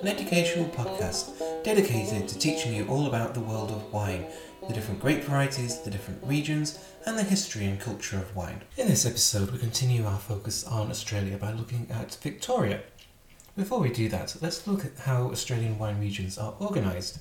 an educational podcast dedicated to teaching you all about the world of wine, the different grape varieties, the different regions, and the history and culture of wine. In this episode, we continue our focus on Australia by looking at Victoria. Before we do that, let's look at how Australian wine regions are organised.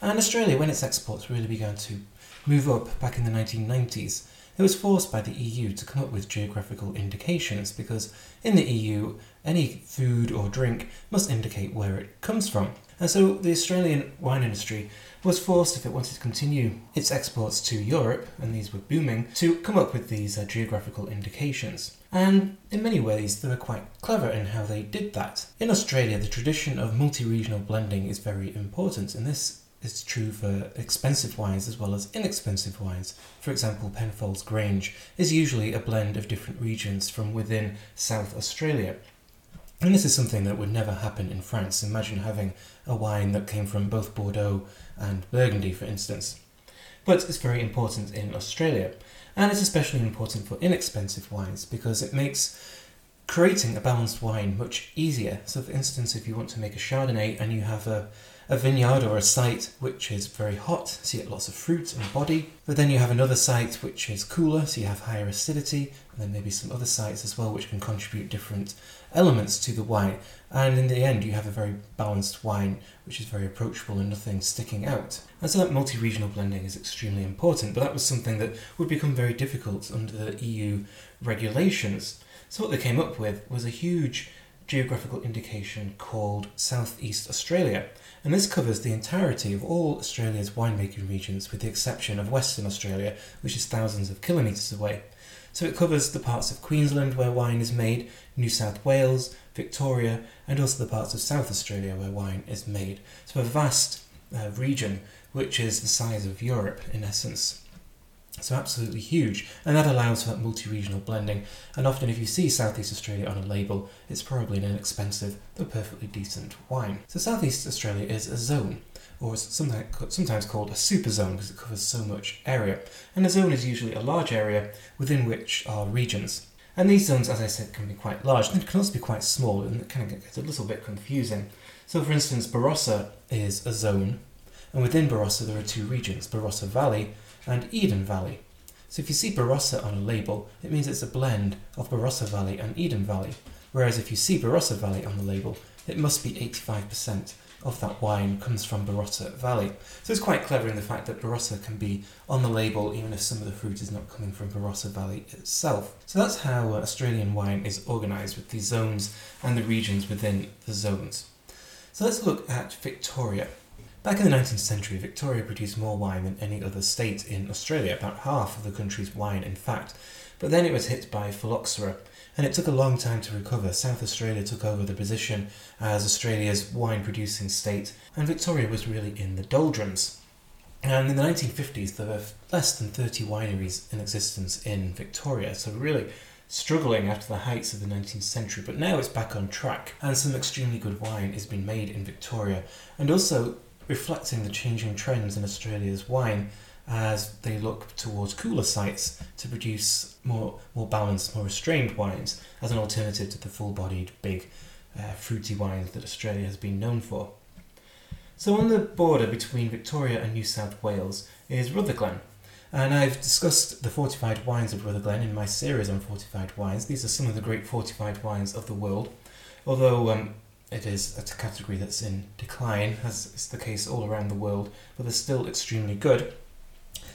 And Australia, when its exports really began to move up back in the 1990s, it was forced by the EU to come up with geographical indications because in the EU, any food or drink must indicate where it comes from. And so the Australian wine industry was forced, if it wanted to continue its exports to Europe, and these were booming, to come up with these uh, geographical indications. And in many ways, they were quite clever in how they did that. In Australia, the tradition of multi regional blending is very important, and this is true for expensive wines as well as inexpensive wines. For example, Penfolds Grange is usually a blend of different regions from within South Australia. And this is something that would never happen in France. Imagine having a wine that came from both Bordeaux and Burgundy, for instance. But it's very important in Australia. And it's especially important for inexpensive wines because it makes creating a balanced wine much easier. So, for instance, if you want to make a Chardonnay and you have a a vineyard or a site which is very hot, so you get lots of fruit and body. But then you have another site which is cooler, so you have higher acidity, and then maybe some other sites as well which can contribute different elements to the wine. And in the end, you have a very balanced wine which is very approachable and nothing sticking out. And so that multi regional blending is extremely important, but that was something that would become very difficult under the EU regulations. So what they came up with was a huge geographical indication called Southeast Australia and this covers the entirety of all Australia's winemaking regions with the exception of Western Australia, which is thousands of kilometres away. So it covers the parts of Queensland where wine is made, New South Wales, Victoria, and also the parts of South Australia where wine is made. So a vast uh, region which is the size of Europe in essence. So absolutely huge, and that allows for that multi-regional blending. And often, if you see Southeast Australia on a label, it's probably an inexpensive but perfectly decent wine. So Southeast Australia is a zone, or sometimes called a super zone because it covers so much area. And a zone is usually a large area within which are regions. And these zones, as I said, can be quite large, and can also be quite small, and it of gets a little bit confusing. So, for instance, Barossa is a zone, and within Barossa there are two regions, Barossa Valley and Eden Valley. So if you see Barossa on a label, it means it's a blend of Barossa Valley and Eden Valley. Whereas if you see Barossa Valley on the label, it must be 85% of that wine comes from Barossa Valley. So it's quite clever in the fact that Barossa can be on the label even if some of the fruit is not coming from Barossa Valley itself. So that's how Australian wine is organised with the zones and the regions within the zones. So let's look at Victoria. Back in the 19th century, Victoria produced more wine than any other state in Australia, about half of the country's wine, in fact. But then it was hit by phylloxera, and it took a long time to recover. South Australia took over the position as Australia's wine producing state, and Victoria was really in the doldrums. And in the 1950s, there were less than 30 wineries in existence in Victoria, so really struggling after the heights of the 19th century, but now it's back on track, and some extremely good wine is being made in Victoria. And also, reflecting the changing trends in Australia's wine as they look towards cooler sites to produce more, more balanced, more restrained wines as an alternative to the full bodied, big, uh, fruity wines that Australia has been known for. So, on the border between Victoria and New South Wales is Rutherglen. And I've discussed the fortified wines of Rutherglen in my series on fortified wines. These are some of the great fortified wines of the world. Although um, it is a category that's in decline, as is the case all around the world, but they're still extremely good.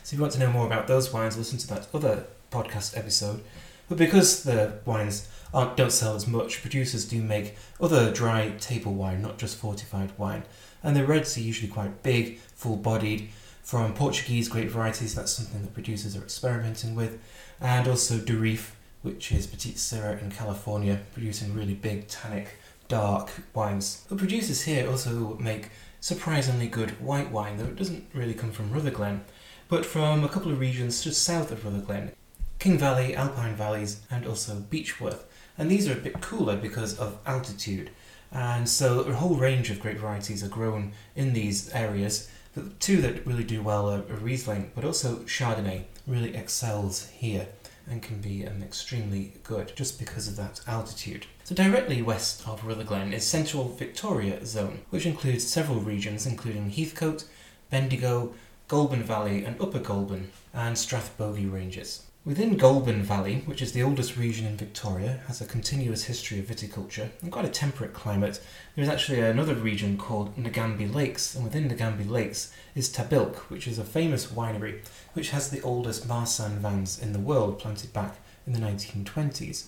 So if you want to know more about those wines, listen to that other podcast episode. But because the wines don't sell as much, producers do make other dry table wine, not just fortified wine. And the reds are usually quite big, full bodied. From Portuguese grape varieties, that's something that producers are experimenting with. And also Durif, which is Petite Sirah in California, producing really big tannic dark wines. The producers here also make surprisingly good white wine, though it doesn't really come from Rutherglen, but from a couple of regions just south of Rutherglen King Valley, Alpine Valleys, and also Beechworth. And these are a bit cooler because of altitude. And so a whole range of grape varieties are grown in these areas. The two that really do well are Riesling, but also Chardonnay really excels here. And can be um, extremely good just because of that altitude. So directly west of Rutherglen is Central Victoria Zone, which includes several regions including Heathcote, Bendigo, Goulburn Valley and Upper Goulburn, and Strathbogie Ranges. Within Goulburn Valley, which is the oldest region in Victoria, has a continuous history of viticulture and quite a temperate climate. There is actually another region called Nagambie Lakes, and within Nagambie Lakes is Tahbilk, which is a famous winery which has the oldest Marsanne vines in the world planted back in the 1920s.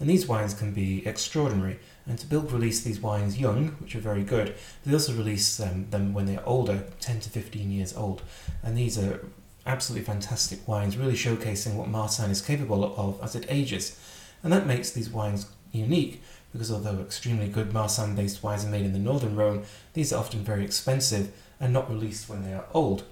And these wines can be extraordinary. And Tahbilk release these wines young, which are very good. They also release um, them when they are older, 10 to 15 years old. And these are absolutely fantastic wines, really showcasing what Marsanne is capable of as it ages. And that makes these wines unique because although extremely good Marsanne based wines are made in the Northern Rhone, these are often very expensive and not released when they are old.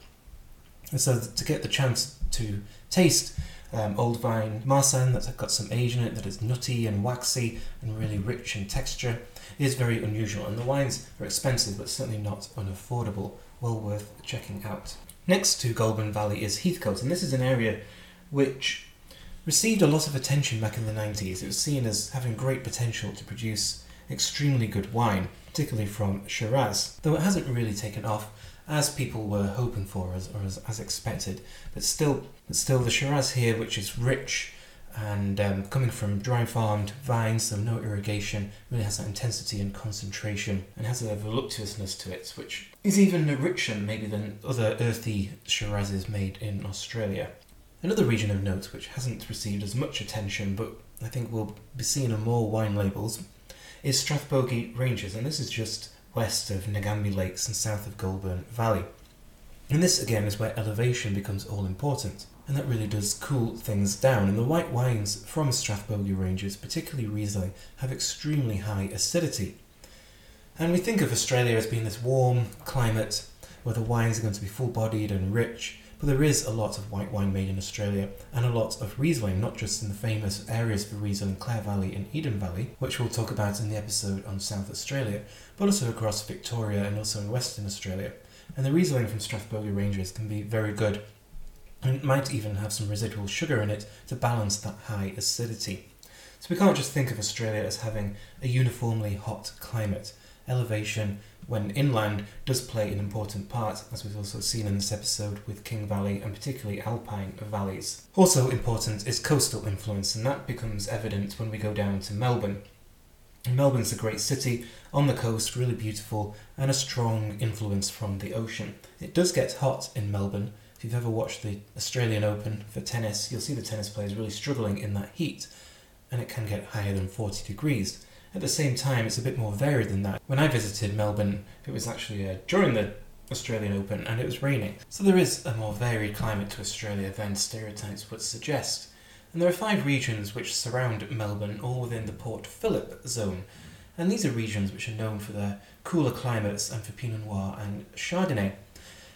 And so to get the chance to taste um, old vine Marsanne that's got some age in it, that is nutty and waxy and really rich in texture, is very unusual. And the wines are expensive but certainly not unaffordable, well worth checking out. Next to Goulburn Valley is Heathcote, and this is an area which received a lot of attention back in the 90s. It was seen as having great potential to produce extremely good wine, particularly from Shiraz, though it hasn't really taken off as people were hoping for as, or as, as expected. But still, but still, the Shiraz here, which is rich and um, coming from dry farmed vines, so no irrigation, really has that intensity and concentration and has a voluptuousness to it, which is even richer maybe than other earthy Shirazes made in Australia. Another region of note which hasn't received as much attention but I think will be seen on more wine labels is Strathbogie Ranges, and this is just west of Nagambie Lakes and south of Goulburn Valley. And this again is where elevation becomes all important and that really does cool things down. And the white wines from Strathbogie ranges, particularly Riesling, have extremely high acidity. And we think of Australia as being this warm climate where the wines are going to be full bodied and rich, but there is a lot of white wine made in Australia and a lot of Riesling, not just in the famous areas for Riesling, Clare Valley and Eden Valley, which we'll talk about in the episode on South Australia, but also across Victoria and also in Western Australia. And the Riesling from Strathbogie Ranges can be very good and might even have some residual sugar in it to balance that high acidity. So we can't just think of Australia as having a uniformly hot climate. Elevation, when inland, does play an important part, as we've also seen in this episode with King Valley and particularly alpine valleys. Also important is coastal influence, and that becomes evident when we go down to Melbourne. Melbourne's a great city on the coast, really beautiful, and a strong influence from the ocean. It does get hot in Melbourne, if you've ever watched the Australian Open for tennis, you'll see the tennis players really struggling in that heat, and it can get higher than 40 degrees. At the same time, it's a bit more varied than that. When I visited Melbourne, it was actually uh, during the Australian Open and it was raining. So there is a more varied climate to Australia than stereotypes would suggest. And there are five regions which surround Melbourne, all within the Port Phillip zone. And these are regions which are known for their cooler climates and for Pinot Noir and Chardonnay.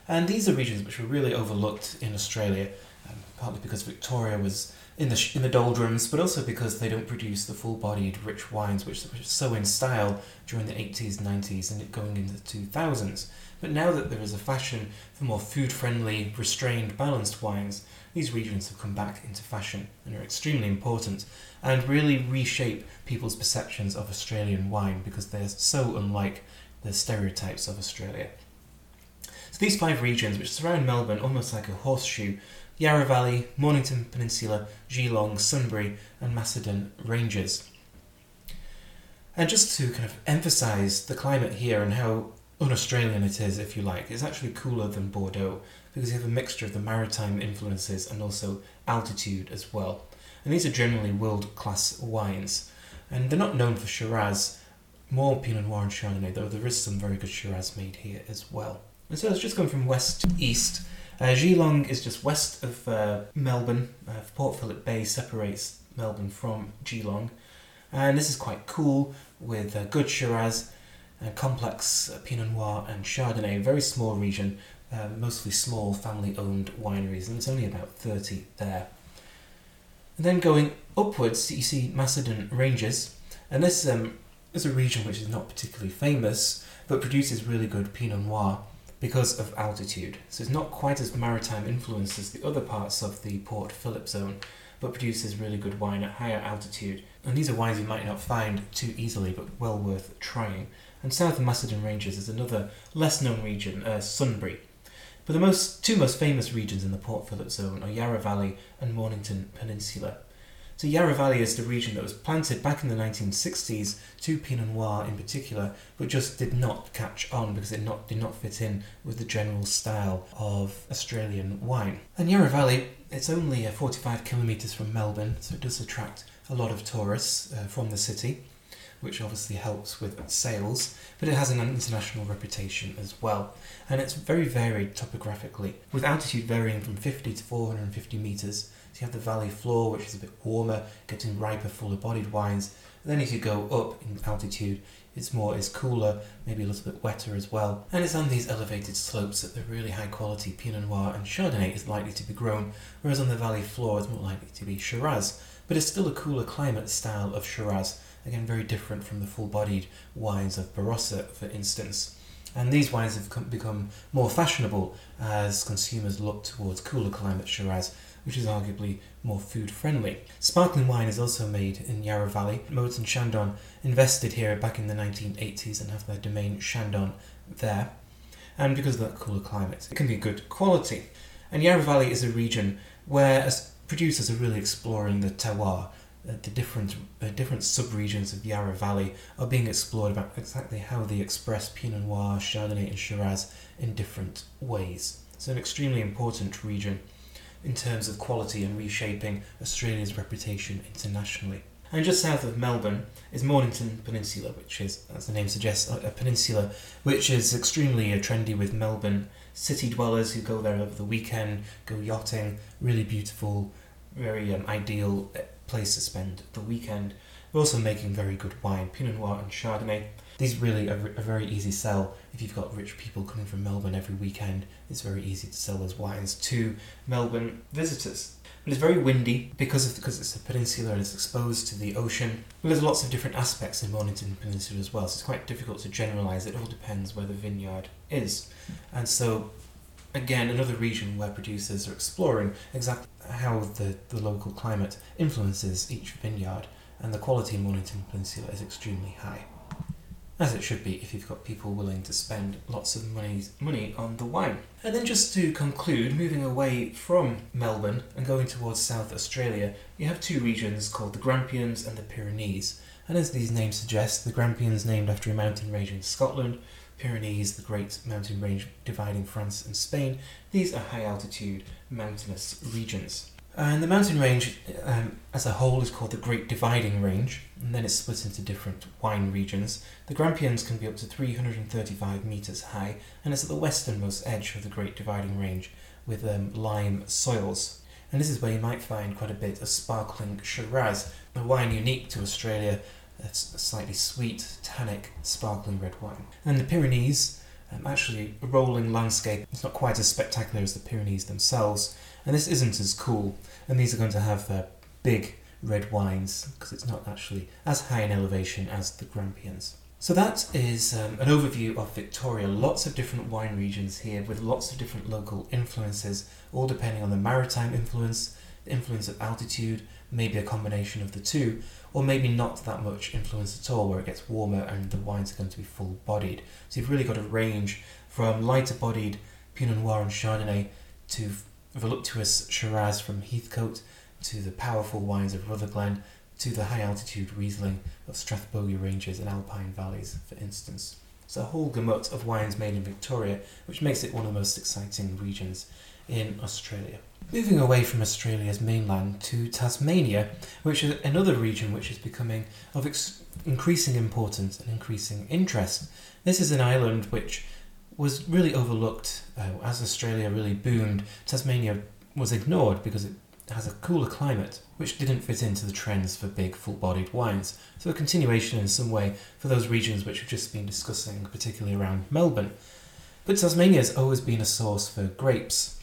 And these are regions which were really overlooked in Australia, um, partly because Victoria was in the in the doldrums, but also because they don't produce the full-bodied, rich wines which, were so in style during the 80s, 90s, and going into the 2000s. But now that there is a fashion for more food-friendly, restrained, balanced wines, these regions have come back into fashion and are extremely important and really reshape people's perceptions of Australian wine because they're so unlike the stereotypes of Australia. So these five regions, which surround Melbourne almost like a horseshoe, Yarra Valley, Mornington Peninsula, Geelong, Sunbury, and Macedon Ranges. And just to kind of emphasise the climate here and how un-Australian it is, if you like, it's actually cooler than Bordeaux because you have a mixture of the maritime influences and also altitude as well. And these are generally world-class wines, and they're not known for Shiraz, more Pinot Noir and Chardonnay, though there is some very good Shiraz made here as well. And so it's just going from west to east. Uh, Geelong is just west of uh, Melbourne. Uh, Port Phillip Bay separates Melbourne from Geelong. And this is quite cool with uh, good Shiraz, complex uh, Pinot Noir and Chardonnay. Very small region, uh, mostly small family owned wineries, and it's only about 30 there. And then going upwards, you see Macedon Ranges, and this um, is a region which is not particularly famous, but produces really good Pinot Noir because of altitude. So it's not quite as maritime influenced as the other parts of the Port Phillip zone, but produces really good wine at higher altitude. And these are wines you might not find too easily, but well worth trying. And south of Macedon Ranges is another less known region, uh, Sunbury. But the most two most famous regions in the Port Phillip zone are Yarra Valley and Mornington Peninsula. So Yarra Valley is the region that was planted back in the 1960s to Pinot Noir in particular, but just did not catch on because it not, did not fit in with the general style of Australian wine. And Yarra Valley, it's only uh, 45 kilometres from Melbourne, so it does attract a lot of tourists uh, from the city which obviously helps with sales, but it has an international reputation as well. And it's very varied topographically, with altitude varying from 50 to 450 metres. You have the valley floor, which is a bit warmer, getting riper, fuller bodied wines. And then as you go up in altitude, it's more it's cooler, maybe a little bit wetter as well. And it's on these elevated slopes that the really high quality Pinot Noir and Chardonnay is likely to be grown, whereas on the valley floor it's more likely to be Shiraz. But it's still a cooler climate style of Shiraz Again, very different from the full bodied wines of Barossa, for instance. And these wines have become more fashionable as consumers look towards cooler climate Shiraz, which is arguably more food friendly. Sparkling wine is also made in Yarra Valley. Moët and Chandon invested here back in the 1980s and have their Domaine Chandon there. And because of that cooler climate, it can be good quality. And Yarra Valley is a region where producers are really exploring the terroir uh, the different uh, different subregions of Yarra Valley are being explored about exactly how they express Pinot Noir, Chardonnay, and Shiraz in different ways. It's an extremely important region in terms of quality and reshaping Australia's reputation internationally. And just south of Melbourne is Mornington Peninsula, which is, as the name suggests, a peninsula which is extremely uh, trendy with Melbourne city dwellers who go there over the weekend, go yachting, really beautiful, very um, ideal uh, place to spend the weekend. We're also making very good wine, Pinot Noir and Chardonnay. These really are a very easy sell. If you've got rich people coming from Melbourne every weekend, it's very easy to sell those wines to Melbourne visitors. But it's very windy because of because it's a peninsula and it's exposed to the ocean. But there's lots of different aspects in Mornington Peninsula as well, so it's quite difficult to generalise. It all depends where the vineyard is. And so again, another region where producers are exploring exactly how the, the local climate influences each vineyard, and the quality in Mornington Peninsula is extremely high. As it should be if you've got people willing to spend lots of money, money on the wine. And then, just to conclude, moving away from Melbourne and going towards South Australia, you have two regions called the Grampians and the Pyrenees. And as these names suggest, the Grampians named after a mountain range in Scotland, Pyrenees, the great mountain range dividing France and Spain. These are high altitude mountainous regions. And the mountain range um, as a whole is called the Great Dividing Range, and then it's split into different wine regions. The Grampians can be up to 335 metres high, and it's at the westernmost edge of the Great Dividing Range with um, lime soils. And this is where you might find quite a bit of sparkling Shiraz, a wine unique to Australia a slightly sweet, tannic, sparkling red wine. And the Pyrenees, um, actually a rolling landscape. It's not quite as spectacular as the Pyrenees themselves, and this isn't as cool. And these are going to have their big red wines because it's not actually as high in elevation as the Grampians. So that is um, an overview of Victoria. Lots of different wine regions here with lots of different local influences, all depending on the maritime influence, the influence of altitude, maybe a combination of the two, or maybe not that much influence at all, where it gets warmer and the wines are going to be full bodied. So you've really got a range from lighter bodied Pinot Noir and Chardonnay to voluptuous Shiraz from Heathcote to the powerful wines of Rutherglen to the high altitude Riesling of Strathbogie Ranges and Alpine Valleys, for instance. It's a whole gamut of wines made in Victoria, which makes it one of the most exciting regions in Australia. Moving away from Australia's mainland to Tasmania, which is another region which is becoming of ex- increasing importance and increasing interest. This is an island which was really overlooked uh, as Australia really boomed. Tasmania was ignored because it has a cooler climate, which didn't fit into the trends for big, full bodied wines. So, a continuation in some way for those regions which we've just been discussing, particularly around Melbourne. But Tasmania has always been a source for grapes.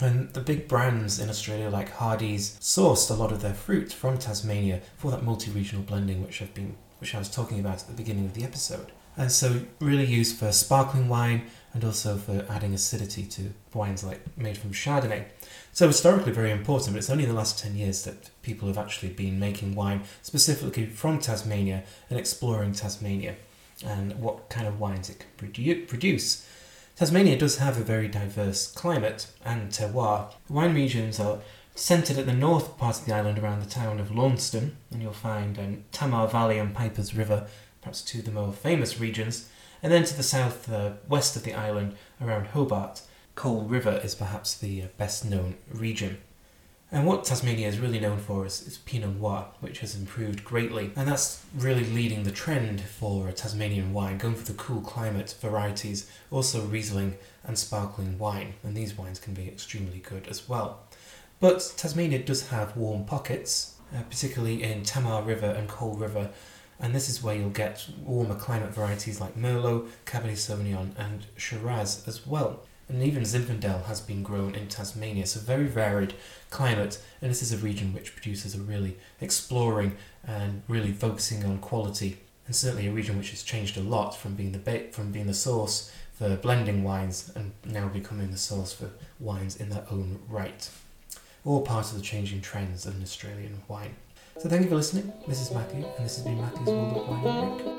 And the big brands in Australia, like Hardy's, sourced a lot of their fruit from Tasmania for that multi-regional blending, which I've been, which I was talking about at the beginning of the episode. And so really used for sparkling wine and also for adding acidity to wines like made from Chardonnay. So historically very important, but it's only in the last 10 years that people have actually been making wine specifically from Tasmania and exploring Tasmania and what kind of wines it can produce. Tasmania does have a very diverse climate and terroir. The wine regions are centred at the north part of the island around the town of Launceston, and you'll find um, Tamar Valley and Pipers River, perhaps to the more famous regions, and then to the south uh, west of the island around Hobart, Coal River is perhaps the uh, best known region. And what Tasmania is really known for is, is, Pinot Noir, which has improved greatly. And that's really leading the trend for Tasmanian wine, going for the cool climate varieties, also Riesling and sparkling wine. And these wines can be extremely good as well. But Tasmania does have warm pockets, uh, particularly in Tamar River and Coal River. And this is where you'll get warmer climate varieties like Merlot, Cabernet Sauvignon, and Shiraz as well and even Zinfandel has been grown in Tasmania. So very varied climate, and this is a region which producers are really exploring and really focusing on quality, and certainly a region which has changed a lot from being the ba- from being the source for blending wines and now becoming the source for wines in their own right. All part of the changing trends of an Australian wine. So thank you for listening. This is Matthew, and this has been Matthew's World of Wine and Drink.